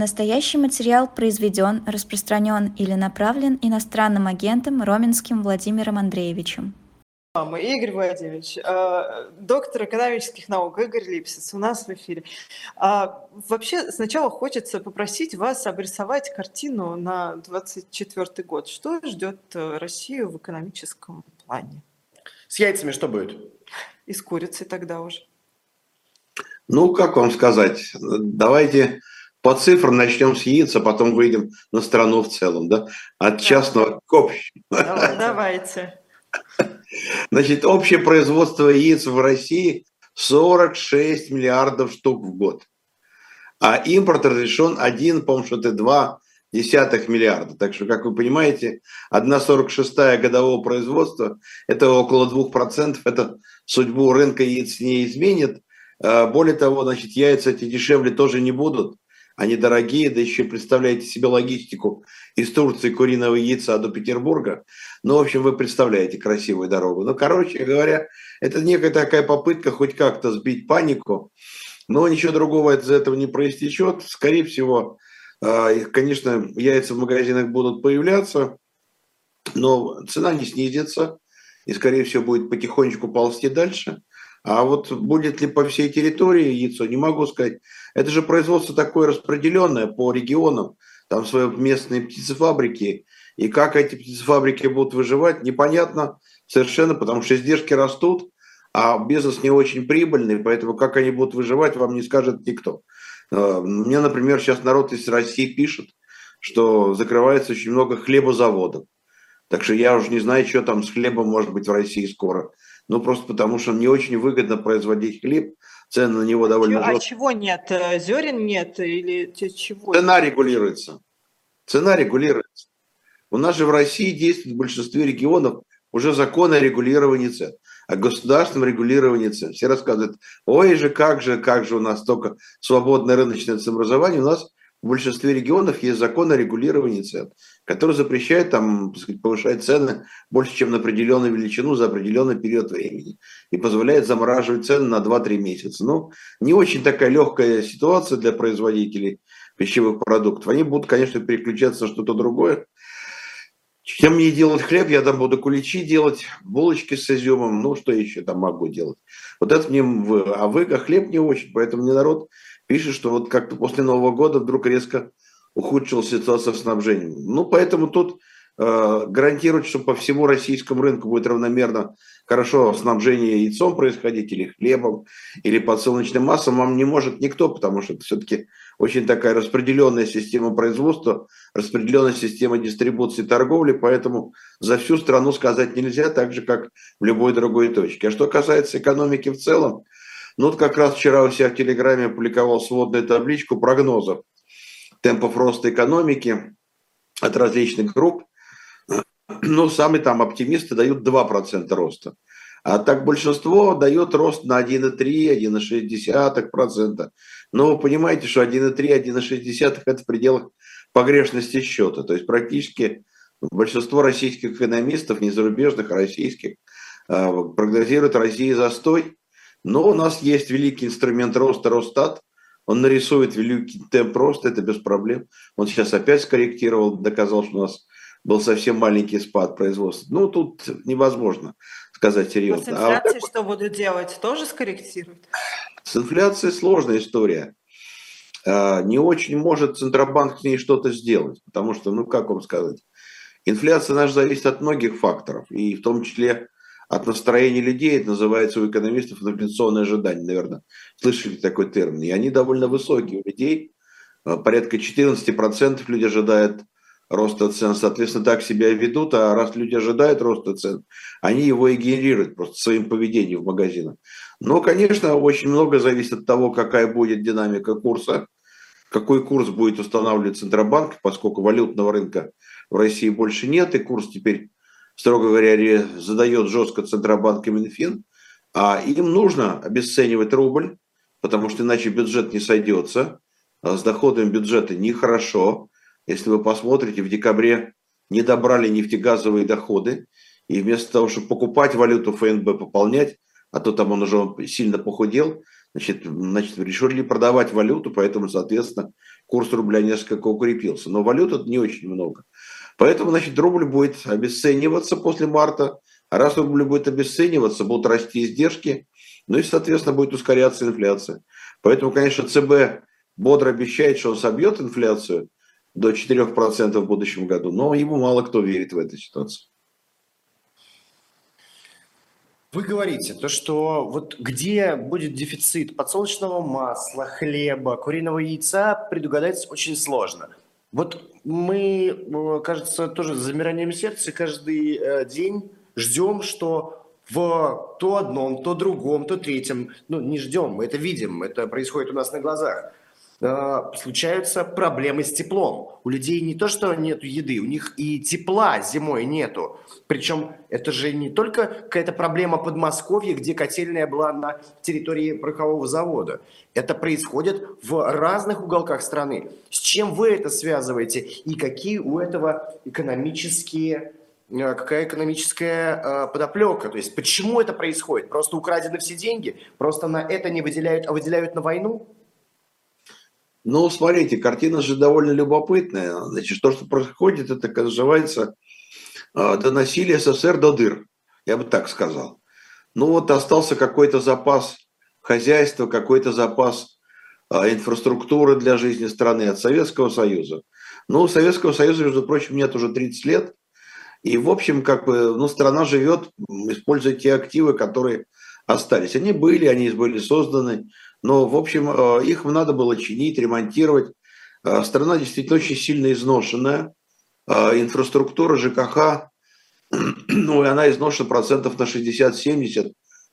Настоящий материал произведен, распространен или направлен иностранным агентом Роменским Владимиром Андреевичем. Игорь Владимирович, э, доктор экономических наук Игорь Липсис у нас в эфире. А, вообще сначала хочется попросить вас обрисовать картину на 2024 год. Что ждет э, Россию в экономическом плане? С яйцами что будет? И с курицей тогда уже. Ну, как вам сказать, давайте по цифрам начнем с яиц, а потом выйдем на страну в целом, да? От частного к общему. Давайте. Значит, общее производство яиц в России 46 миллиардов штук в год. А импорт разрешен 1, по-моему, что-то 2 десятых миллиарда. Так что, как вы понимаете, 1,46 годового производства – это около 2%. Это судьбу рынка яиц не изменит. А, более того, значит, яйца эти дешевле тоже не будут. Они дорогие, да еще представляете себе логистику из Турции куриного яйца до Петербурга. Ну, в общем, вы представляете красивую дорогу. Ну, короче говоря, это некая такая попытка хоть как-то сбить панику. Но ничего другого из этого не проистечет. Скорее всего, а, конечно, яйца в магазинах будут появляться, но цена не снизится и, скорее всего, будет потихонечку ползти дальше. А вот будет ли по всей территории яйцо, не могу сказать. Это же производство такое распределенное по регионам. Там свои местные птицефабрики. И как эти птицефабрики будут выживать, непонятно совершенно, потому что издержки растут, а бизнес не очень прибыльный, поэтому как они будут выживать, вам не скажет никто. А, мне, например, сейчас народ из России пишет, что закрывается очень много хлебозаводов. Так что я уже не знаю, что там с хлебом может быть в России скоро. Ну, просто потому что не очень выгодно производить хлеб, цены на него довольно А чего нет? Э, Зерен нет или чего? Цена регулируется. Цена регулируется. У нас же в России действует в большинстве регионов уже закон о регулировании цен, о государственном регулировании цен. Все рассказывают, ой же, как же, как же у нас только свободное рыночное ценообразование. У нас в большинстве регионов есть закон о регулировании цен, который запрещает там, сказать, повышать цены больше, чем на определенную величину за определенный период времени и позволяет замораживать цены на 2-3 месяца. Ну, не очень такая легкая ситуация для производителей пищевых продуктов. Они будут, конечно, переключаться на что-то другое. Чем мне делать хлеб, я там буду куличи делать, булочки с изюмом, ну, что еще там могу делать. Вот это мне, а выга хлеб не очень, поэтому мне народ пишет, что вот как-то после Нового года вдруг резко ухудшилась ситуация в снабжении. Ну, поэтому тут э, гарантировать, что по всему российскому рынку будет равномерно хорошо снабжение яйцом происходить, или хлебом, или подсолнечным маслом, вам не может никто, потому что это все-таки очень такая распределенная система производства, распределенная система дистрибуции торговли, поэтому за всю страну сказать нельзя, так же, как в любой другой точке. А что касается экономики в целом, ну вот как раз вчера у себя в Телеграме опубликовал сводную табличку прогнозов темпов роста экономики от различных групп. Ну, самые там оптимисты дают 2% роста. А так большинство дает рост на 1,3, 1,6%. Но вы понимаете, что 1,3, 1,6 это в пределах погрешности счета. То есть практически большинство российских экономистов, не зарубежных, а российских, а, прогнозируют России застой но у нас есть великий инструмент роста Росстат. Он нарисует великий темп роста, это без проблем. Он сейчас опять скорректировал, доказал, что у нас был совсем маленький спад производства. Ну, тут невозможно сказать серьезно. А с инфляцией а вот, что будут делать? Тоже скорректируют? С инфляцией сложная история. А, не очень может Центробанк с ней что-то сделать, потому что, ну, как вам сказать, инфляция наша зависит от многих факторов, и в том числе от настроения людей, это называется у экономистов инфляционное ожидание, наверное. Слышали такой термин? И они довольно высокие у людей. А, порядка 14% люди ожидают роста цен, соответственно, так себя ведут, а раз люди ожидают роста цен, они его и генерируют просто своим поведением в магазинах. Но, конечно, очень много зависит от того, какая будет динамика курса, какой курс будет устанавливать Центробанк, поскольку валютного рынка в России больше нет, и курс теперь строго говоря, задает жестко Центробанк и Минфин, а им нужно обесценивать рубль, потому что иначе бюджет не сойдется. А с доходами бюджета нехорошо. Если вы посмотрите, в декабре не добрали нефтегазовые доходы, и вместо того, чтобы покупать валюту ФНБ, пополнять, а то там он уже сильно похудел, значит, значит решили продавать валюту, поэтому, соответственно, курс рубля несколько укрепился. Но валют не очень много. Поэтому, значит, рубль будет обесцениваться после марта. А раз рубль будет обесцениваться, будут расти издержки, ну и, соответственно, будет ускоряться инфляция. Поэтому, конечно, ЦБ бодро обещает, что он собьет инфляцию до 4% в будущем году, но ему мало кто верит в эту ситуацию. Вы говорите, то, что вот где будет дефицит подсолнечного масла, хлеба, куриного яйца, предугадать очень сложно. Вот мы, э, кажется, тоже с замиранием сердца каждый э, день ждем, что в то одном, то другом, то третьем, ну не ждем, мы это видим, это происходит у нас на глазах, э, случаются проблемы с теплом. У людей не то, что нет еды, у них и тепла зимой нету. Причем это же не только какая-то проблема Подмосковья, где котельная была на территории порохового завода. Это происходит в разных уголках страны. Чем вы это связываете и какие у этого экономические Э, какая экономическая э, подоплека. То есть почему это происходит? Просто украдены все деньги? Просто на это не выделяют, а выделяют на войну? Ну, смотрите, картина же довольно любопытная. Значит, то, что происходит, это называется э, доносили СССР до дыр, я бы так сказал. Ну вот остался какой-то запас хозяйства, какой-то запас инфраструктуры для жизни страны от Советского Союза. Ну, Советского Союза, между прочим, нет уже 30 лет. И, в общем, как бы, ну, страна живет, используя те активы, которые остались. Они были, они были созданы, но, в общем, э, их надо было чинить, ремонтировать. Э, страна действительно очень сильно изношенная. Инфраструктура ЖКХ, ну, и она изношена процентов на 60-70,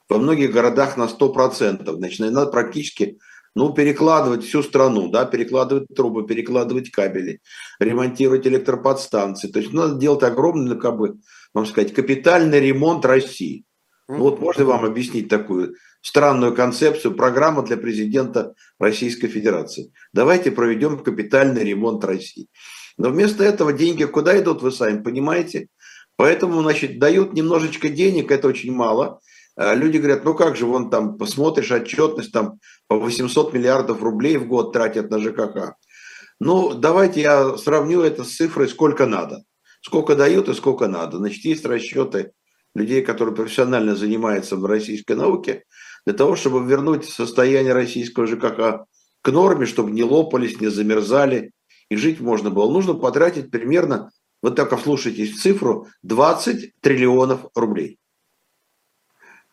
во многих городах на 100%. Значит, надо практически ну, перекладывать всю страну, да, перекладывать трубы, перекладывать кабели, ремонтировать электроподстанции. То есть надо делать огромный, ну, как бы, вам сказать, капитальный ремонт России. Ну, вот можно вам объяснить такую странную концепцию, программа для президента Российской Федерации. Давайте проведем капитальный ремонт России. Но вместо этого деньги куда идут, вы сами понимаете. Поэтому, значит, дают немножечко денег, это очень мало. А люди говорят, ну как же, вон там посмотришь отчетность, там по 800 миллиардов рублей в год тратят на ЖКХ. Ну, давайте я сравню это с цифрой, сколько надо. Сколько дают и сколько надо. Значит, есть расчеты людей, которые профессионально занимаются в российской науке, для того, чтобы вернуть состояние российского ЖКХ к норме, чтобы не лопались, не замерзали, и жить можно было. Нужно потратить примерно, вот так вслушайтесь в цифру, 20 триллионов рублей.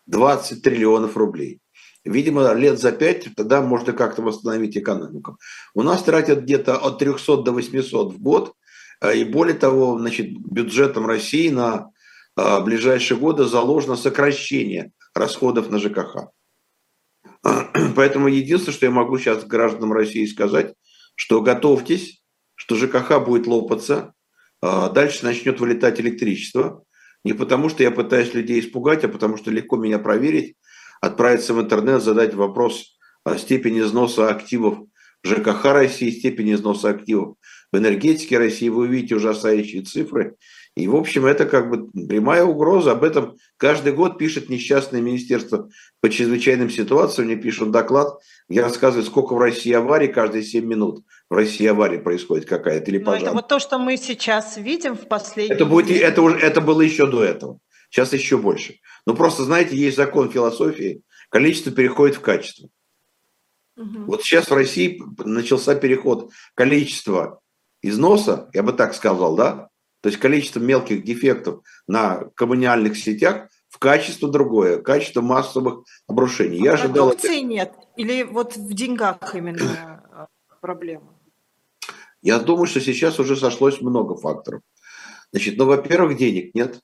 20 триллионов рублей. Видимо, лет за пять тогда можно как-то восстановить экономику. У нас тратят где-то от 300 до 800 в год. Э, и более того, значит, бюджетом России на э, ближайшие годы заложено сокращение расходов на ЖКХ. Поэтому единственное, что я могу сейчас гражданам России сказать, что готовьтесь, что ЖКХ будет лопаться, э, дальше начнет вылетать электричество, не потому, что я пытаюсь людей испугать, а потому, что легко меня проверить, отправиться в интернет, задать вопрос о степени износа активов ЖКХ России, степени износа активов в энергетике России. Вы увидите ужасающие цифры. И, в общем, это как бы прямая угроза. Об этом каждый год пишет несчастное министерство по чрезвычайным ситуациям. Мне пишут доклад, где рассказывают, сколько в России аварий каждые 7 минут. В России авария происходит какая-то или пожар. это вот то, что мы сейчас видим в последние... Это, будет, это, уже, это было еще до этого. Сейчас еще больше. Ну, просто, знаете, есть закон философии. Количество переходит в качество. Угу. Вот сейчас в России начался переход количества износа, я бы так сказал, да, то есть количество мелких дефектов на коммуниальных сетях в качество другое, качество массовых обрушений. Я а ожидал продукции это... нет? Или вот в деньгах именно а, проблема? Я думаю, что сейчас уже сошлось много факторов. Значит, ну, во-первых, денег нет.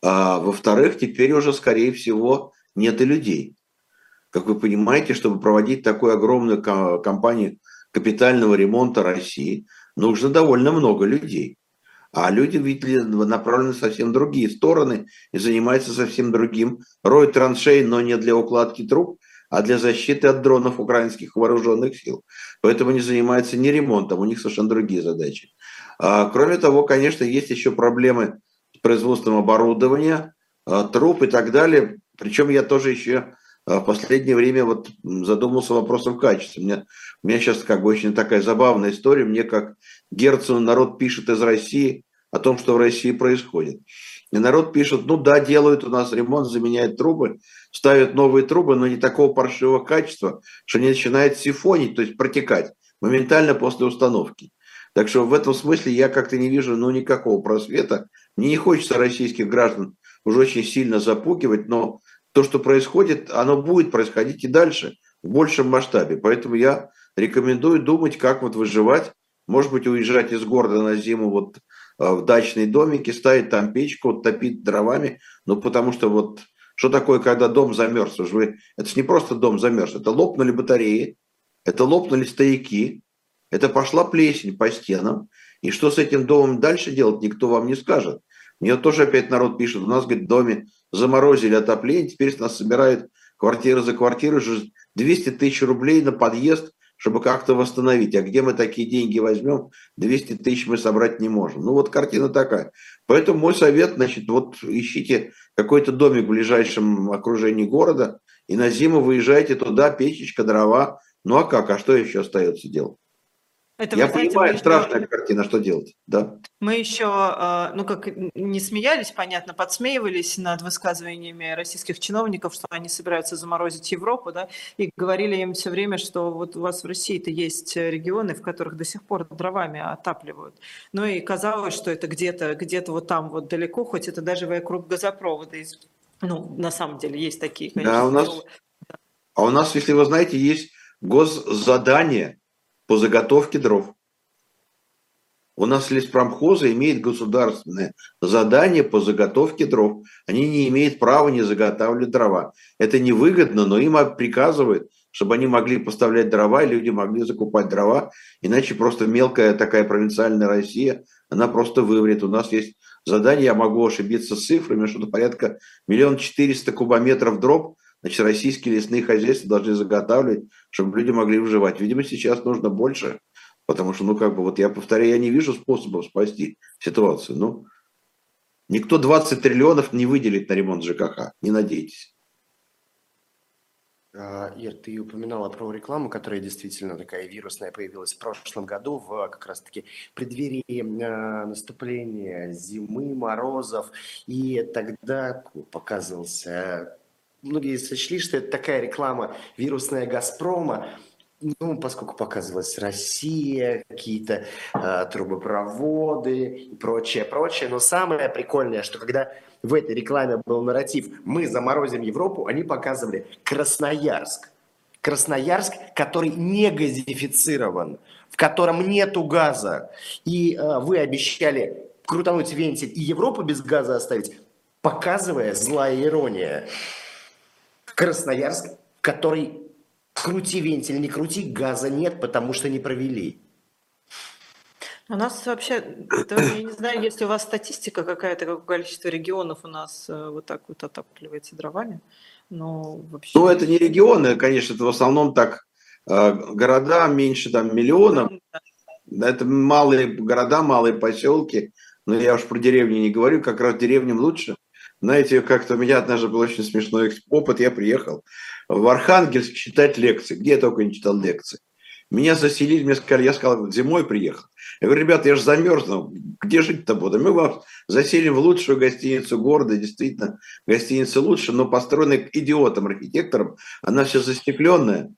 А, во-вторых, теперь уже, скорее всего, нет и людей. Как вы понимаете, чтобы проводить такую огромную кампанию капитального ремонта России, нужно довольно много людей. А люди, видели, направлены совсем другие стороны и занимаются совсем другим. Роют траншеи, но не для укладки труб, а для защиты от дронов украинских вооруженных сил. Поэтому они занимаются не ремонтом, у них совершенно другие задачи. А, кроме того, конечно, есть еще проблемы с производством оборудования, а, труб и так далее. Причем я тоже еще а в последнее время вот задумался вопросом качества. У меня, у меня сейчас как бы очень такая забавная история. Мне как Герцену народ пишет из России о том, что в России происходит. И народ пишет, ну да, делают у нас ремонт, заменяют трубы, ставят новые трубы, но не такого паршивого качества, что не начинает сифонить, то есть протекать моментально после установки. Так что в этом смысле я как-то не вижу ну, никакого просвета. Мне не хочется российских граждан уже очень сильно запугивать, но то, что происходит, оно будет происходить и дальше в большем масштабе. Поэтому я рекомендую думать, как вот выживать. Может быть, уезжать из города на зиму вот а, в дачные домики, ставить там печку, вот, топить дровами. Ну, потому что вот что такое, когда дом замерз? Вы, это же не просто дом замерз, это лопнули батареи, это лопнули стояки, это пошла плесень по стенам. И что с этим домом дальше делать, никто вам не скажет. Мне тоже опять народ пишет, у нас, говорит, в доме заморозили отопление, теперь с нас собирают квартиры за квартиру, уже 200 тысяч рублей на подъезд, чтобы как-то восстановить. А где мы такие деньги возьмем? 200 тысяч мы собрать не можем. Ну вот картина такая. Поэтому мой совет, значит, вот ищите какой-то домик в ближайшем окружении города, и на зиму выезжайте туда, печечка, дрова. Ну а как? А что еще остается делать? Это, Я знаете, понимаю, страшная еще... картина, что делать, да. Мы еще, а, ну как, не смеялись, понятно, подсмеивались над высказываниями российских чиновников, что они собираются заморозить Европу, да, и говорили им все время, что вот у вас в России-то есть регионы, в которых до сих пор дровами отапливают. Ну и казалось, что это где-то, где-то вот там вот далеко, хоть это даже вокруг газопровода. Ну, на самом деле есть такие, конечно. Да, у нас, а у нас, если вы знаете, есть госзадание – по заготовке дров. У нас леспромхозы имеет государственное задание по заготовке дров. Они не имеют права не заготавливать дрова. Это невыгодно, но им приказывают, чтобы они могли поставлять дрова, и люди могли закупать дрова. Иначе просто мелкая такая провинциальная Россия, она просто вымрет. У нас есть задание, я могу ошибиться с цифрами, что-то порядка миллион четыреста кубометров дров Значит, российские лесные хозяйства должны заготавливать, чтобы люди могли выживать. Видимо, сейчас нужно больше, потому что, ну, как бы, вот я повторяю, я не вижу способов спасти ситуацию. Ну, никто 20 триллионов не выделит на ремонт ЖКХ, не надейтесь. А, Ир, ты упоминала про рекламу, которая действительно такая вирусная появилась в прошлом году, в как раз-таки преддверии э, наступления зимы, морозов. И тогда показывался многие сочли, что это такая реклама вирусная «Газпрома», ну, поскольку показывалась Россия, какие-то э, трубопроводы и прочее, прочее. Но самое прикольное, что когда в этой рекламе был нарратив «Мы заморозим Европу», они показывали Красноярск. Красноярск, который не газифицирован, в котором нету газа. И э, вы обещали крутануть вентиль и Европу без газа оставить, показывая злая ирония. Красноярск, который крути вентиль, не крути, газа нет, потому что не провели. У нас вообще, я не знаю, если у вас статистика какая-то, какое количество регионов у нас э, вот так вот отапливается дровами, но вообще... Ну, это не регионы, конечно, это в основном так э, города меньше там миллионов, это малые города, малые поселки, но я уж про деревни не говорю, как раз деревням лучше. Знаете, как-то у меня однажды был очень смешной опыт. Я приехал в Архангельск читать лекции. Где я только не читал лекции. Меня заселили, мне сказали, я сказал, зимой приехал. Я говорю, ребята, я же замерзну, где жить-то буду? Мы вас заселим в лучшую гостиницу города, действительно, гостиница лучше, но построена идиотом, архитектором, она вся застекленная.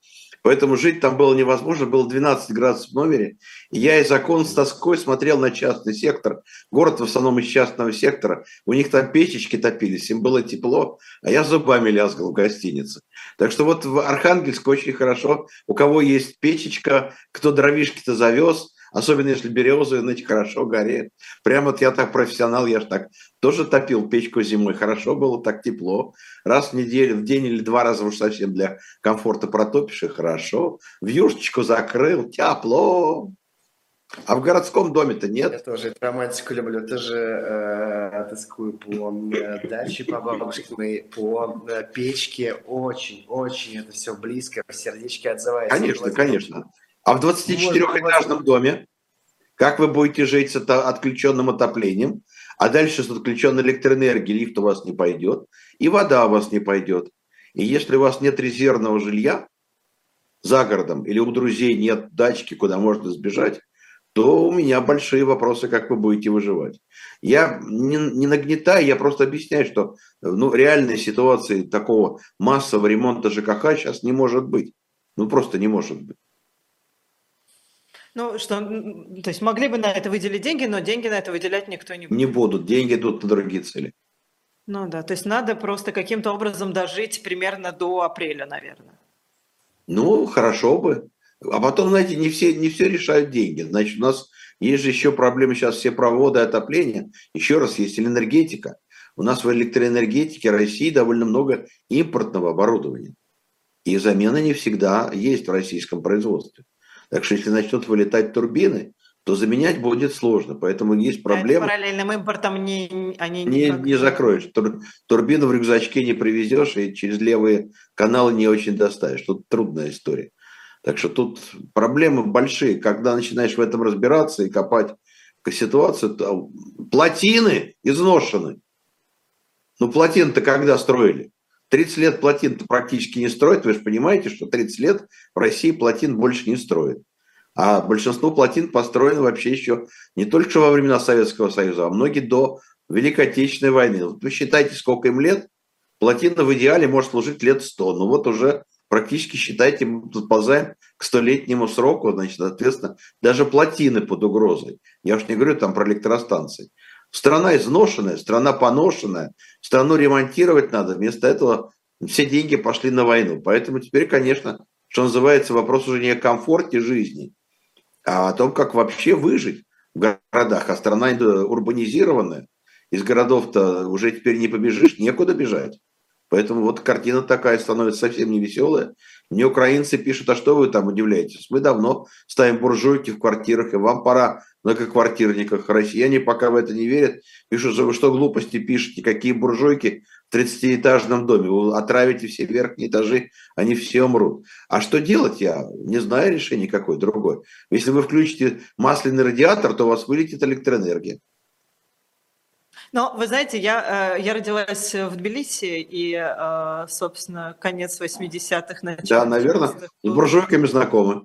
Поэтому жить там было невозможно, было 12 градусов в номере. И я из окон с тоской смотрел на частный сектор. Город в основном из частного сектора. У них там печечки топились, им было тепло, а я зубами лязгал в гостинице. Так что вот в Архангельск очень хорошо. У кого есть печечка, кто дровишки-то завез, Особенно если березы, значит, хорошо горит. Прямо вот я так профессионал, я же так тоже топил печку зимой. Хорошо было, так тепло. Раз в неделю, в день или два раза уж совсем для комфорта протопишь, и хорошо. В юшечку закрыл, тепло. А в городском доме-то нет. Я тоже эту романтику люблю. Тоже э, тоскую по э, даче, по бабушкиной, по э, печке. Очень, очень это все близко, в сердечке отзывается. Конечно, конечно. А в 24-этажном доме, как вы будете жить с отключенным отоплением, а дальше с отключенной электроэнергией лифт у вас не пойдет, и вода у вас не пойдет. И если у вас нет резервного жилья за городом или у друзей нет дачки, куда можно сбежать, то у меня большие вопросы, как вы будете выживать. Я не, не нагнетаю, я просто объясняю, что ну, реальной ситуации такого массового ремонта ЖКХ сейчас не может быть. Ну, просто не может быть. Ну, что, то есть могли бы на это выделить деньги, но деньги на это выделять никто не будет. Не будут, деньги идут на другие цели. Ну да, то есть надо просто каким-то образом дожить примерно до апреля, наверное. Ну, хорошо бы. А потом, знаете, не все, не все решают деньги. Значит, у нас есть же еще проблемы сейчас, все проводы отопления. Еще раз, есть энергетика. У нас в электроэнергетике России довольно много импортного оборудования. И замена не всегда есть в российском производстве. Так что если начнут вылетать турбины, то заменять будет сложно. Поэтому есть проблема. А параллельным импортом не, они не, не закроешь. Тур, турбину в рюкзачке не привезешь и через левые каналы не очень доставишь. Тут трудная история. Так что тут проблемы большие. Когда начинаешь в этом разбираться и копать ситуацию, то плотины изношены. Ну, плотины-то когда строили? 30 лет плотин-то практически не строят. Вы же понимаете, что 30 лет в России плотин больше не строят. А большинство плотин построено вообще еще не только во времена Советского Союза, а многие до Великой Отечественной войны. Вот вы считайте, сколько им лет. Плотина в идеале может служить лет 100. Ну вот уже практически, считайте, мы подползаем к столетнему сроку, значит, соответственно, даже плотины под угрозой. Я уж не говорю там про электростанции. Страна изношенная, страна поношенная, страну ремонтировать надо. Вместо этого все деньги пошли на войну. Поэтому теперь, конечно, что называется, вопрос уже не о комфорте жизни, а о том, как вообще выжить в городах. А страна урбанизированная, из городов-то уже теперь не побежишь, некуда бежать. Поэтому вот картина такая становится совсем не веселая. Мне украинцы пишут, а что вы там удивляетесь? Мы давно ставим буржуйки в квартирах, и вам пора многоквартирниках. Россияне пока в это не верят. Пишут, что вы что глупости пишете, какие буржуйки в 30-этажном доме. Вы отравите все верхние этажи, они все умрут. А что делать, я не знаю решения какой другой. Если вы включите масляный радиатор, то у вас вылетит электроэнергия. Но вы знаете, я, э, я родилась в Тбилиси, и, э, собственно, конец 80-х, начало Да, наверное, с буржуйками знакомы.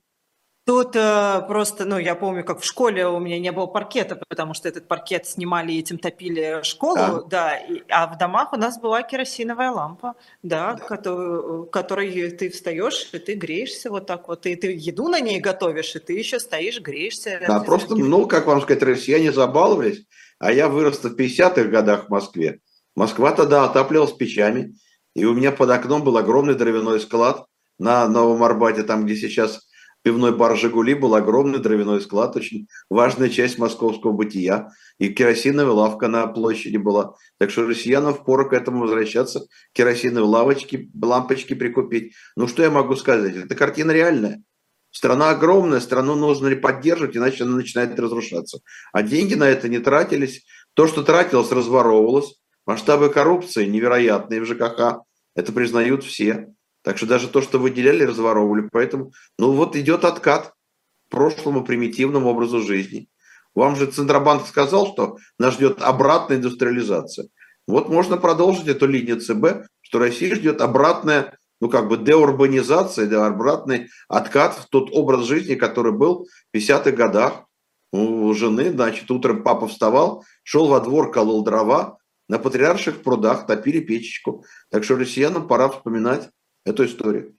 Тут э, просто, ну, я помню, как в школе у меня не было паркета, потому что этот паркет снимали и этим топили школу, да, да и, а в домах у нас была керосиновая лампа, да, да. Которую, которой ты встаешь, и ты греешься вот так вот, и ты еду на ней готовишь, и ты еще стоишь, греешься. Да, просто, ну, как вам сказать, россияне забаловались, а я вырос в 50-х годах в Москве. Москва тогда отапливалась печами, и у меня под окном был огромный дровяной склад на Новом Арбате, там, где сейчас пивной бар «Жигули» был огромный дровяной склад, очень важная часть московского бытия. И керосиновая лавка на площади была. Так что россиянам впору к этому возвращаться, керосиновые лавочки, лампочки прикупить. Ну, что я могу сказать? Это картина реальная. Страна огромная, страну нужно ли поддерживать, иначе она начинает разрушаться. А деньги на это не тратились. То, что тратилось, разворовывалось. Масштабы коррупции невероятные в ЖКХ. Это признают все. Так что даже то, что выделяли, разворовывали. Поэтому, ну вот идет откат к прошлому примитивному образу жизни. Вам же Центробанк сказал, что нас ждет обратная индустриализация. Вот можно продолжить эту линию ЦБ, что Россия ждет обратная ну, как бы деурбанизация, да, обратный откат в тот образ жизни, который был в 50-х годах. У жены, значит, утром папа вставал, шел во двор, колол дрова, на патриарших прудах топили печечку. Так что россиянам пора вспоминать эту историю.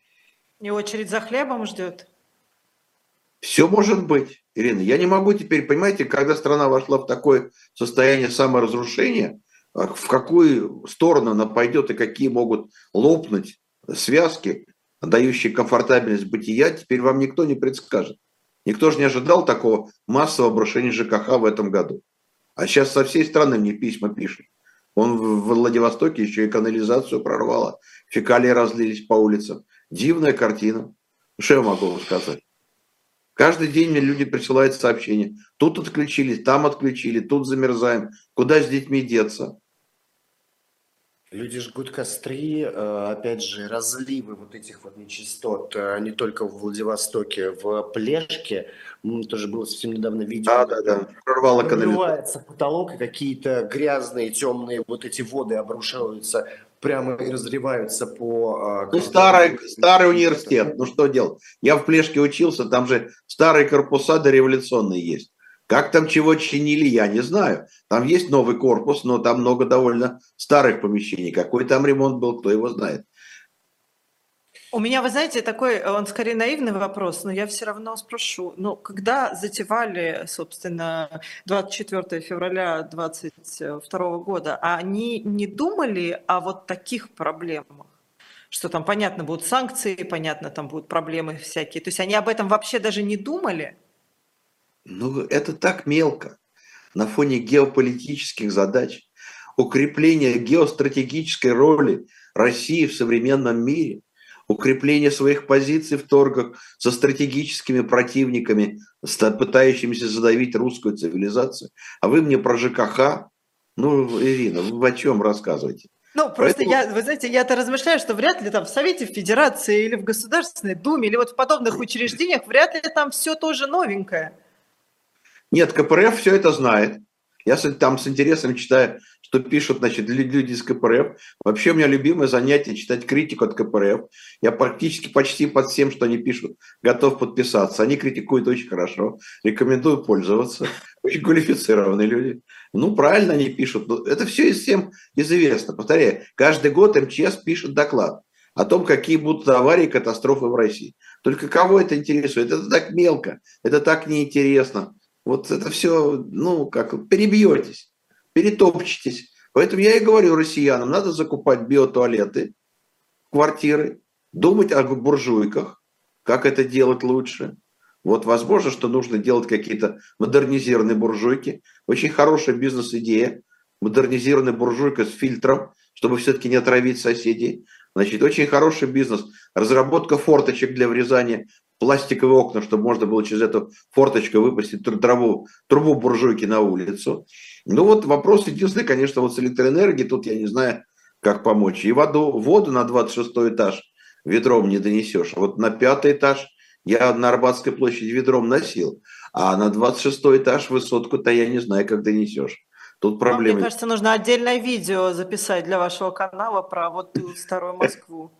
И очередь за хлебом ждет. Все может быть, Ирина. Я не могу теперь, понимаете, когда страна вошла в такое состояние саморазрушения, в какую сторону она пойдет и какие могут лопнуть связки, дающие комфортабельность бытия, теперь вам никто не предскажет. Никто же не ожидал такого массового обрушения ЖКХ в этом году. А сейчас со всей страны мне письма пишут. Он в Владивостоке еще и канализацию прорвало, фекалии разлились по улицам. Дивная картина. Что я могу вам сказать? Каждый день мне люди присылают сообщения. Тут отключили, там отключили, тут замерзаем. Куда с детьми деться? Люди жгут костры, э, опять же, разливы вот этих вот нечистот, э, не только в Владивостоке, в Плешке, тоже было совсем недавно видео. Да, да, да, прорвало канализацию. потолок, и какие-то грязные, темные вот эти воды обрушиваются прямо и разливаются по... А, ну, старый, старый университет, ну что делать? Я в Плешке учился, там же старые корпуса дореволюционные есть. Как там чего чинили, я не знаю. Там есть новый корпус, но там много довольно старых помещений. Какой там ремонт был, кто его знает. У меня, вы знаете, такой, он скорее наивный вопрос, но я все равно спрошу. Ну, когда затевали, собственно, 24 февраля 2022 года, они не думали о вот таких проблемах? Что там, понятно, будут санкции, понятно, там будут проблемы всякие. То есть они об этом вообще даже не думали? Ну, это так мелко на фоне геополитических задач, укрепления геостратегической роли России в современном мире, укрепление своих позиций в торгах со стратегическими противниками, пытающимися задавить русскую цивилизацию. А вы мне про ЖКХ, ну, Ирина, вы о чем рассказываете? Ну, просто Поэтому... я, вы знаете, я-то размышляю, что вряд ли там в Совете Федерации или в Государственной Думе или вот в подобных учреждениях вряд ли там все тоже новенькое. Нет, КПРФ все это знает. Я там с интересом читаю, что пишут значит, люди из КПРФ. Вообще у меня любимое занятие читать критику от КПРФ. Я практически почти под всем, что они пишут, готов подписаться. Они критикуют очень хорошо. Рекомендую пользоваться. Очень квалифицированные люди. Ну, правильно они пишут. Ну, это все и всем известно. Повторяю, каждый год МЧС пишет доклад о том, какие будут аварии и катастрофы в России. Только кого это интересует? Это так мелко, это так неинтересно. Вот это все, ну, как, перебьетесь, перетопчетесь. Поэтому я и говорю россиянам, надо закупать биотуалеты, квартиры, думать о буржуйках, как это делать лучше. Вот возможно, что нужно делать какие-то модернизированные буржуйки. Очень хорошая бизнес-идея. Модернизированная буржуйка с фильтром, чтобы все-таки не отравить соседей. Значит, очень хороший бизнес. Разработка форточек для врезания пластиковые окна, чтобы можно было через эту форточку выпустить трубу, трубу буржуйки на улицу. Ну вот вопрос единственный, конечно, вот с электроэнергией, тут я не знаю, как помочь. И воду, воду на 26 этаж ведром не донесешь. Вот на пятый этаж я на Арбатской площади ведром носил, а на 26 этаж высотку-то я не знаю, как донесешь. Тут проблема. Мне кажется, нужно отдельное видео записать для вашего канала про вот старую Москву.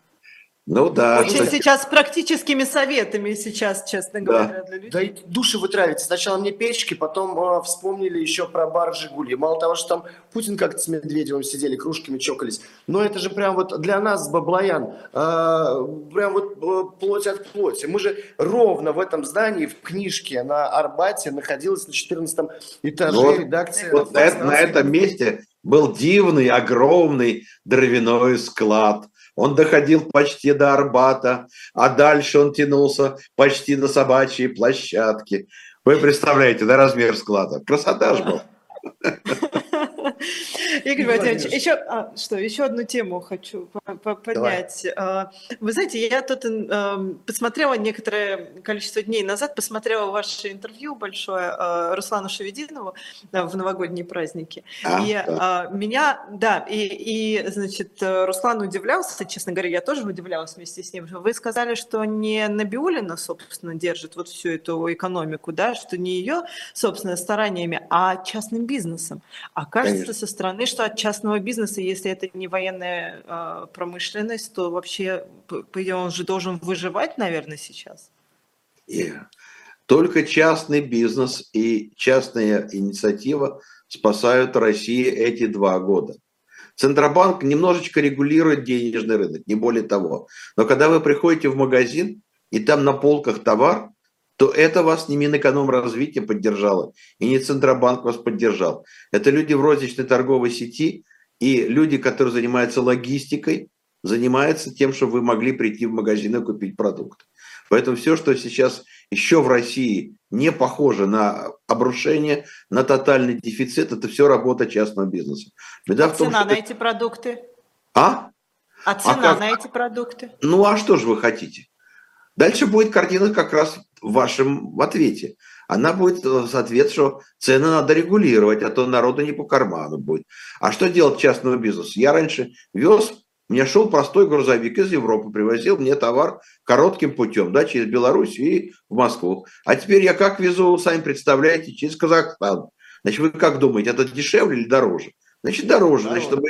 Ну да. Очень кстати. сейчас с практическими советами сейчас, честно говоря, да. для людей. Да и души вы травите. Сначала мне печки, потом э, вспомнили еще про бар «Жигули». Мало того, что там Путин как-то с Медведевым сидели, кружками чокались. Но это же прям вот для нас, Баблоян, э, прям вот э, плоть от плоти. Мы же ровно в этом здании, в книжке на Арбате находилась на 14 этаже вот, редакция. Вот на, на этом месте был дивный, огромный дровяной склад – он доходил почти до Арбата, а дальше он тянулся почти на собачьей площадке. Вы представляете, да, размер склада? Красота же была. Игорь Владимирович, еще, а, что, еще одну тему хочу поднять. Давай. А, вы знаете, я тут эм, посмотрела некоторое количество дней назад, посмотрела ваше интервью большое а, Руслану Шевединову в новогодние праздники. А, и да. меня, да, и, и, значит, Руслан удивлялся, честно говоря, я тоже удивлялась вместе с ним. Вы сказали, что не Набиулина, собственно, держит вот всю эту экономику, да, что не ее, собственно, стараниями, а частным бизнесом. А кажется, Конечно. со стороны, что от частного бизнеса, если это не военная э, промышленность, то вообще, он же должен выживать, наверное, сейчас. Yeah. Только частный бизнес и частная инициатива спасают Россию эти два года. Центробанк немножечко регулирует денежный рынок, не более того. Но когда вы приходите в магазин, и там на полках товар, то это вас не Минэкономразвитие поддержало, и не Центробанк вас поддержал. Это люди в розничной торговой сети и люди, которые занимаются логистикой, занимаются тем, чтобы вы могли прийти в магазин и купить продукт. Поэтому все, что сейчас еще в России не похоже на обрушение, на тотальный дефицит, это все работа частного бизнеса. Беда а в том, цена что... на эти продукты? А? А цена а как... на эти продукты? Ну а что же вы хотите? Дальше будет картина как раз в вашем ответе. она будет соответствовать, что цены надо регулировать, а то народу не по карману будет. А что делать частного бизнеса? Я раньше вез, у меня шел простой грузовик из Европы, привозил мне товар коротким путем, да, через Беларусь и в Москву. А теперь я как везу, сами представляете, через Казахстан. Значит, вы как думаете, это дешевле или дороже? Значит, дороже. дороже. Значит, чтобы...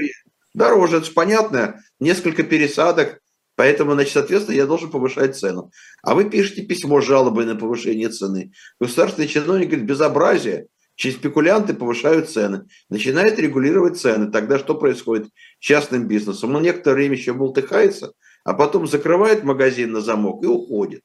Дороже, это понятно, несколько пересадок, Поэтому, значит, соответственно, я должен повышать цену. А вы пишете письмо с жалобой на повышение цены. Государственный чиновник говорит, безобразие. Через спекулянты повышают цены. Начинает регулировать цены. Тогда что происходит с частным бизнесом? Он некоторое время еще болтыхается, а потом закрывает магазин на замок и уходит.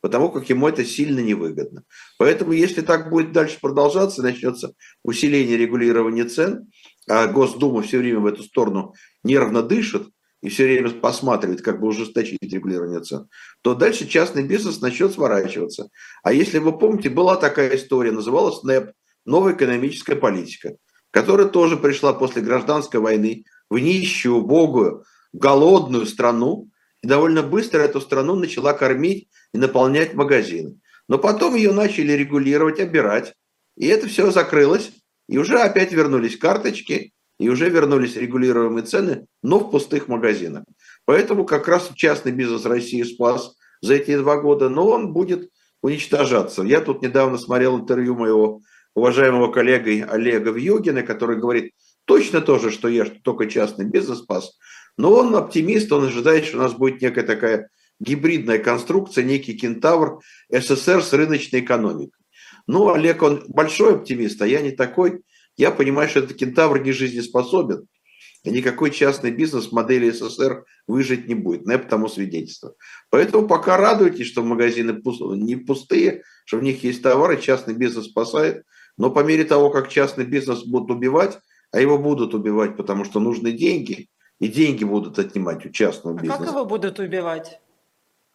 Потому как ему это сильно невыгодно. Поэтому, если так будет дальше продолжаться, начнется усиление регулирования цен, а Госдума все время в эту сторону нервно дышит, и все время посматривает, как бы ужесточить регулирование цен, то дальше частный бизнес начнет сворачиваться. А если вы помните, была такая история, называлась НЭП, новая экономическая политика, которая тоже пришла после гражданской войны в нищую, убогую, голодную страну, и довольно быстро эту страну начала кормить и наполнять магазины. Но потом ее начали регулировать, обирать, и это все закрылось, и уже опять вернулись карточки, и уже вернулись регулируемые цены, но в пустых магазинах. Поэтому как раз частный бизнес России спас за эти два года, но он будет уничтожаться. Я тут недавно смотрел интервью моего уважаемого коллеги Олега Вьюгина, который говорит точно то же, что я, что только частный бизнес спас. Но он оптимист, он ожидает, что у нас будет некая такая гибридная конструкция, некий кентавр СССР с рыночной экономикой. Ну, Олег, он большой оптимист, а я не такой я понимаю, что этот кентавр не жизнеспособен, и никакой частный бизнес в модели СССР выжить не будет. Но я потому свидетельство. Поэтому пока радуйтесь, что магазины не пустые, что в них есть товары, частный бизнес спасает. Но по мере того, как частный бизнес будут убивать, а его будут убивать, потому что нужны деньги, и деньги будут отнимать у частного а бизнеса. Как его будут убивать?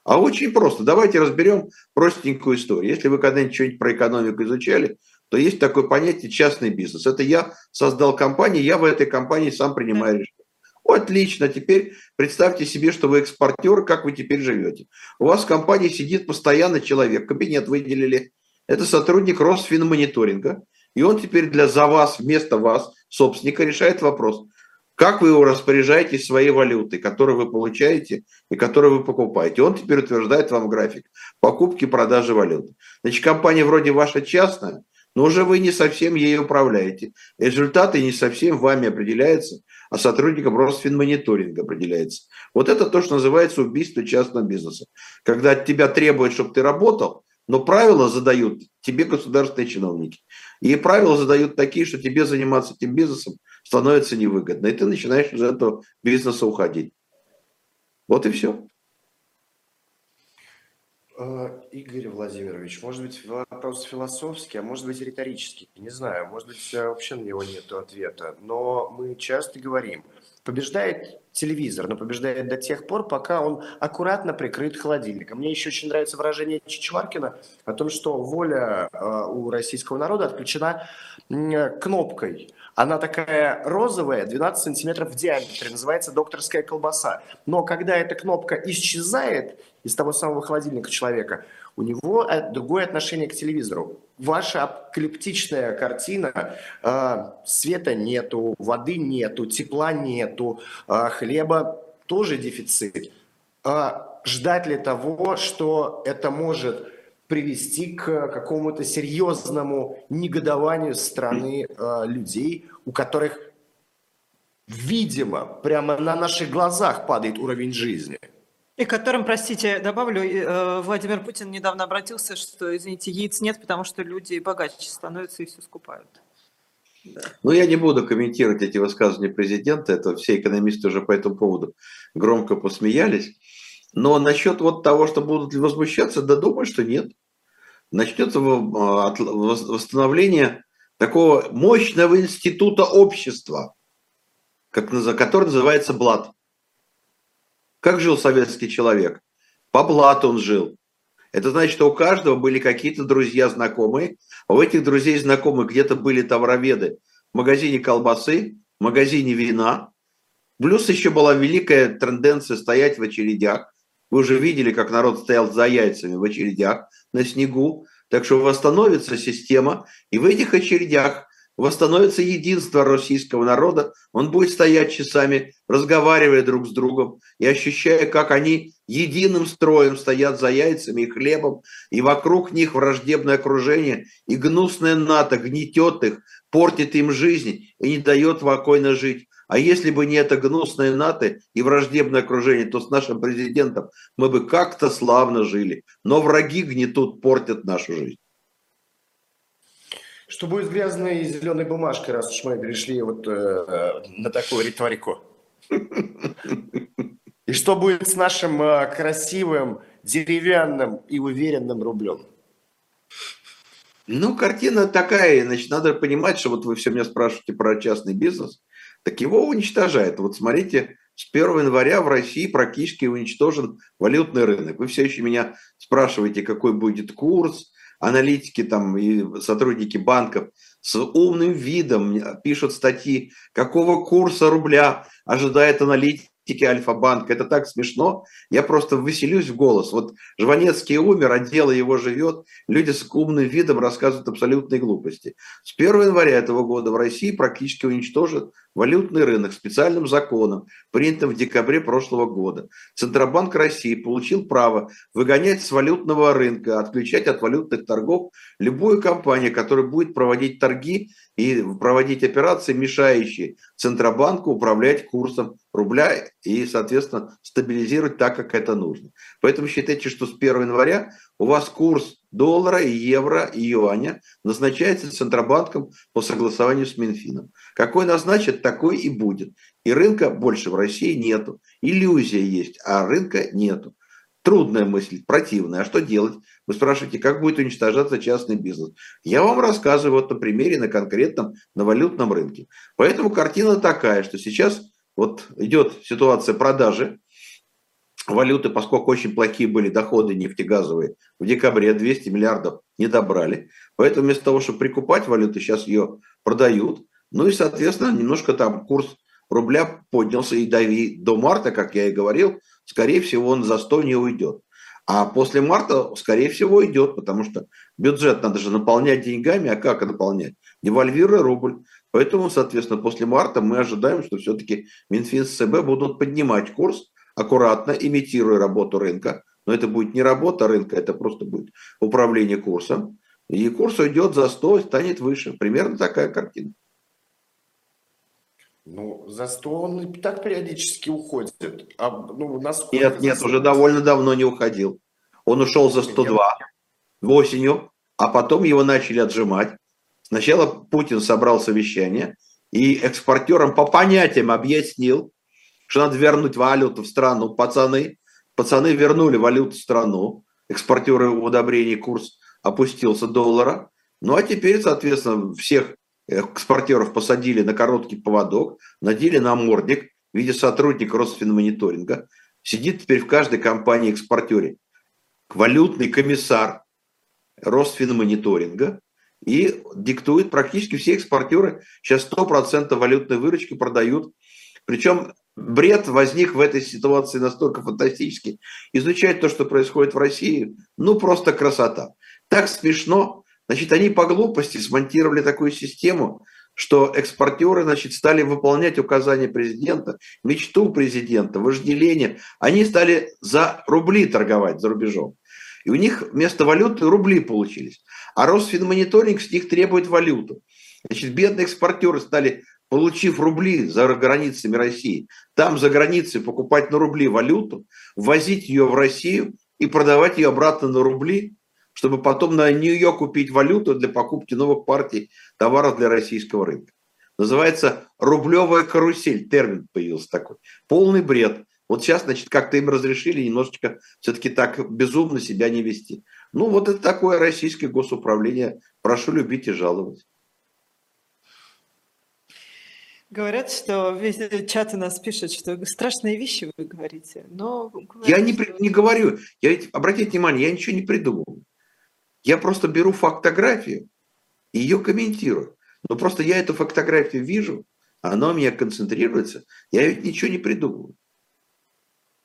А очень просто. Давайте разберем простенькую историю. Если вы когда-нибудь что-нибудь про экономику изучали, то есть такое понятие частный бизнес. Это я создал компанию, я в этой компании сам принимаю решение. Отлично, теперь представьте себе, что вы экспортер, как вы теперь живете. У вас в компании сидит постоянно человек, кабинет выделили. Это сотрудник Росфинмониторинга. И он теперь для за вас, вместо вас, собственника, решает вопрос, как вы его распоряжаетесь своей валютой, которую вы получаете и которую вы покупаете. Он теперь утверждает вам график покупки и продажи валюты. Значит, компания вроде ваша частная, но уже вы не совсем ей управляете. Результаты не совсем вами определяются, а сотрудникам Росфинмониторинга определяется. Вот это то, что называется убийство частного бизнеса. Когда от тебя требуют, чтобы ты работал, но правила задают тебе государственные чиновники. И правила задают такие, что тебе заниматься этим бизнесом становится невыгодно. И ты начинаешь из этого бизнеса уходить. Вот и все. Э, Игорь Владимирович, может быть, вопрос философский, а может быть, риторический. Не знаю, может быть, вообще на него нет ответа. Но мы часто говорим, побеждает телевизор, но побеждает до тех пор, пока он аккуратно прикрыт холодильником. Мне еще очень нравится выражение Чичваркина о том, что воля э, у российского народа отключена кнопкой. Она такая розовая, 12 сантиметров в диаметре, называется докторская колбаса. Но когда эта кнопка исчезает из того самого холодильника человека, у него э, другое отношение к телевизору. Ваша апокалиптичная картина, э, света нету, воды нету, тепла нету, э, хлеба тоже дефицит. Э, ждать ли того, что это может привести к какому-то серьезному негодованию страны э, людей, у которых, видимо, прямо на наших глазах падает уровень жизни. И которым, простите, добавлю, э, Владимир Путин недавно обратился, что, извините, яиц нет, потому что люди богаче становятся и все скупают. Да. Ну, я не буду комментировать эти высказывания президента, это все экономисты уже по этому поводу громко посмеялись. Но насчет вот того, что будут ли возмущаться, да думаю, что нет начнется а, восстановление такого мощного института общества, как, который называется блат. Как жил советский человек? По блату он жил. Это значит, что у каждого были какие-то друзья, знакомые, а у этих друзей знакомых где-то были товароведы в магазине колбасы, в магазине вина. Плюс еще была великая тенденция стоять в очередях. Вы уже видели, как народ стоял за яйцами в очередях на снегу. Так что восстановится система, и в этих очередях восстановится единство российского народа, он будет стоять часами, разговаривая друг с другом и ощущая, как они единым строем стоят за яйцами и хлебом, и вокруг них враждебное окружение, и гнусная НАТО гнетет их, портит им жизнь и не дает спокойно жить. А если бы не это гнусное НАТО и враждебное окружение, то с нашим президентом мы бы как-то славно жили. Но враги гнетут, портят нашу жизнь. Что будет с грязной зеленой бумажкой, раз уж мы перешли вот э, на такую риторику? И что будет с нашим э, красивым, деревянным и уверенным рублем? Ну, картина такая, значит, надо понимать, что вот вы все меня спрашиваете про частный бизнес, так его уничтожает. Вот смотрите, с 1 января в России практически уничтожен валютный рынок. Вы все еще меня спрашиваете, какой будет курс, аналитики там и сотрудники банков с умным видом пишут статьи, какого курса рубля ожидает аналитик тики Альфа-банк. Это так смешно. Я просто выселюсь в голос. Вот Жванецкий умер, а дело его живет. Люди с умным видом рассказывают абсолютные глупости. С 1 января этого года в России практически уничтожат валютный рынок специальным законом, принятым в декабре прошлого года. Центробанк России получил право выгонять с валютного рынка, отключать от валютных торгов любую компанию, которая будет проводить торги и проводить операции, мешающие Центробанку управлять курсом рубля и, соответственно, стабилизировать так, как это нужно. Поэтому считайте, что с 1 января у вас курс доллара, евро и юаня назначается Центробанком по согласованию с Минфином. Какой назначит, такой и будет. И рынка больше в России нету. Иллюзия есть, а рынка нету. Трудная мысль, противная. А что делать? Вы спрашиваете, как будет уничтожаться частный бизнес? Я вам рассказываю вот на примере, на конкретном, на валютном рынке. Поэтому картина такая, что сейчас вот идет ситуация продажи валюты, поскольку очень плохие были доходы нефтегазовые, в декабре 200 миллиардов не добрали. Поэтому вместо того, чтобы прикупать валюту, сейчас ее продают. Ну и, соответственно, немножко там курс рубля поднялся и до, до марта, как я и говорил, скорее всего, он за 100 не уйдет. А после марта, скорее всего, идет, потому что бюджет надо же наполнять деньгами, а как наполнять? Девальвируя рубль. Поэтому, соответственно, после марта мы ожидаем, что все-таки Минфин с ЦБ будут поднимать курс, аккуратно, имитируя работу рынка. Но это будет не работа рынка, это просто будет управление курсом. И курс уйдет за 100 и станет выше. Примерно такая картина. Ну, за 100 он и так периодически уходит. А, ну, насколько нет, нет, уже довольно давно не уходил. Он ушел за 102 нет. осенью, а потом его начали отжимать. Сначала Путин собрал совещание и экспортерам по понятиям объяснил, что надо вернуть валюту в страну. Пацаны, пацаны вернули валюту в страну. Экспортеры удобрений, курс опустился доллара. Ну а теперь, соответственно, всех экспортеров посадили на короткий поводок, надели на мордик в виде сотрудника Росфинмониторинга. Сидит теперь в каждой компании-экспортере валютный комиссар Росфинмониторинга и диктует практически все экспортеры. Сейчас 100% валютной выручки продают. Причем бред возник в этой ситуации настолько фантастический. Изучать то, что происходит в России, ну просто красота. Так смешно, Значит, они по глупости смонтировали такую систему, что экспортеры значит, стали выполнять указания президента, мечту президента, вожделение. Они стали за рубли торговать за рубежом. И у них вместо валюты рубли получились. А Росфинмониторинг с них требует валюту. Значит, бедные экспортеры стали, получив рубли за границами России, там за границей покупать на рубли валюту, ввозить ее в Россию и продавать ее обратно на рубли, чтобы потом на нее купить валюту для покупки новых партий товаров для российского рынка. Называется рублевая карусель, термин появился такой. Полный бред. Вот сейчас, значит, как-то им разрешили немножечко все-таки так безумно себя не вести. Ну, вот это такое российское госуправление. Прошу любить и жаловать. Говорят, что весь чат у нас пишет, что страшные вещи вы говорите. Но говорят, я не, что... не говорю. Я, обратите внимание, я ничего не придумываю. Я просто беру фотографию и ее комментирую. Но просто я эту фотографию вижу, она у меня концентрируется, я ведь ничего не придумываю.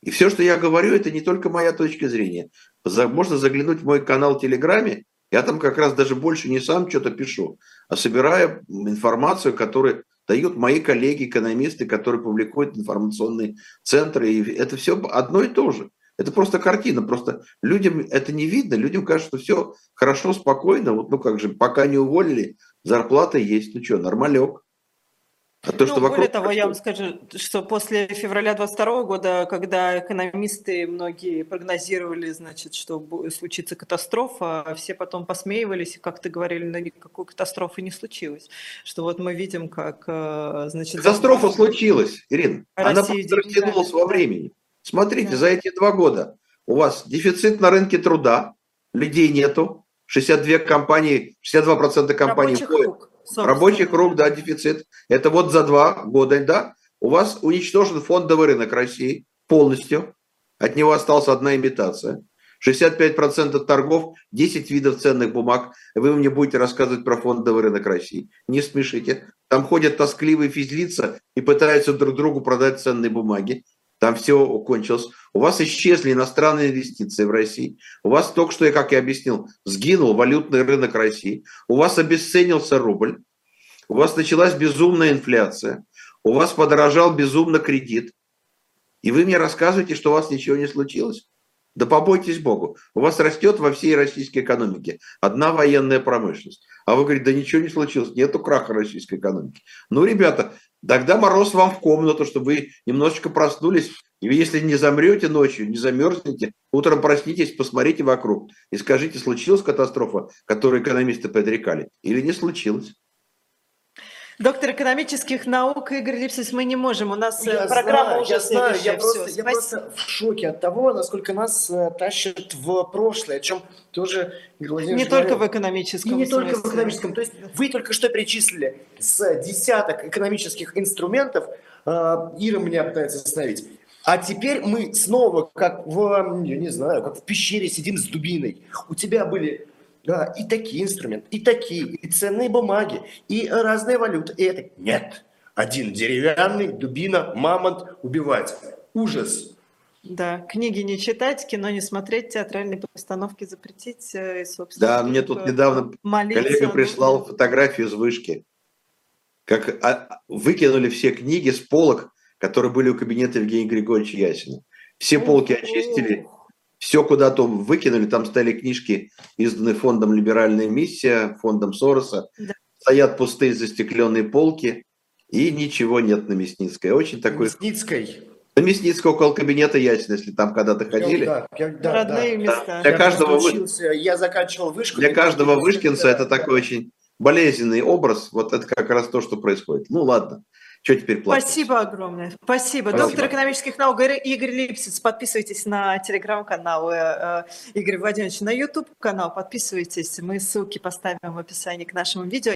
И все, что я говорю, это не только моя точка зрения. Можно заглянуть в мой канал в Телеграме, Я там как раз даже больше не сам что-то пишу, а собираю информацию, которую дают мои коллеги, экономисты, которые публикуют информационные центры. И это все одно и то же. Это просто картина. Просто людям это не видно. Людям кажется, что все хорошо, спокойно. Вот, ну как же, пока не уволили, зарплата есть. Ну что, нормалек. А то, ну, что более того, я вам скажу, что после февраля 22 года, когда экономисты многие прогнозировали, значит, что случится катастрофа, все потом посмеивались и как-то говорили, но никакой катастрофы не случилось. Что вот мы видим, как, э, значит... Катастрофа случилась, Ирина. Она просто растянулась во времени. Смотрите, да. за эти два года у вас дефицит на рынке труда, людей нету, 62 компании, 62% компаний Рабочих рук. Рабочих рук, да, дефицит. Это вот за два года, да. У вас уничтожен фондовый рынок России полностью. От него осталась одна имитация. 65% торгов, 10 видов ценных бумаг. Вы мне будете рассказывать про фондовый рынок России. Не смешите. Там ходят тоскливые физлица и пытаются друг другу продать ценные бумаги. Там все кончилось. У вас исчезли иностранные инвестиции в России. У вас только что, как я объяснил, сгинул валютный рынок России. У вас обесценился рубль. У вас началась безумная инфляция. У вас подорожал безумно кредит. И вы мне рассказываете, что у вас ничего не случилось? Да побойтесь Богу. У вас растет во всей российской экономике одна военная промышленность. А вы говорите, да ничего не случилось, нету краха российской экономики. Ну, ребята, тогда мороз вам в комнату, чтобы вы немножечко проснулись. И если не замрете ночью, не замерзнете, утром проснитесь, посмотрите вокруг и скажите, случилась катастрофа, которую экономисты предрекали, или не случилось. Доктор экономических наук Игорь Липсис, мы не можем, у нас э, я программа знаю, уже я знаю, я просто, я просто в шоке от того, насколько нас э, тащат в прошлое, о чем тоже Игорь Не говорил. только в экономическом. И не смысле. только в экономическом. То есть вы только что перечислили с десяток экономических инструментов, э, Ира меня пытается остановить, а теперь мы снова, как в, я не знаю, как в пещере сидим с дубиной. У тебя были да, и такие инструменты, и такие, и ценные бумаги, и разные валюты. И это нет. Один деревянный, дубина, мамонт, убивать. Ужас. Да, книги не читать, кино не смотреть, театральные постановки запретить. Э, и, собственно, да, мне тут недавно коллега прислал фотографию из вышки. Как а, выкинули все книги с полок, которые были у кабинета Евгения Григорьевича Ясина. Все полки очистили, все куда-то выкинули, там стали книжки, изданные фондом «Либеральная миссия», фондом Сороса, да. стоят пустые застекленные полки, и ничего нет на Мясницкой. Очень такой... Мясницкой? На Мясницкой около кабинета Ясина, если там когда-то ходили. Да, я, да, Родные да. места. Для я каждого учился, я заканчивал вышку. Для каждого вышкинца это такой очень болезненный образ. Вот это как раз то, что происходит. Ну ладно. Что теперь платить? Спасибо огромное. Спасибо. Спасибо. Доктор экономических наук Игорь Липсиц. Подписывайтесь на телеграм-канал э, Игоря Владимировича, на YouTube-канал. Подписывайтесь. Мы ссылки поставим в описании к нашему видео.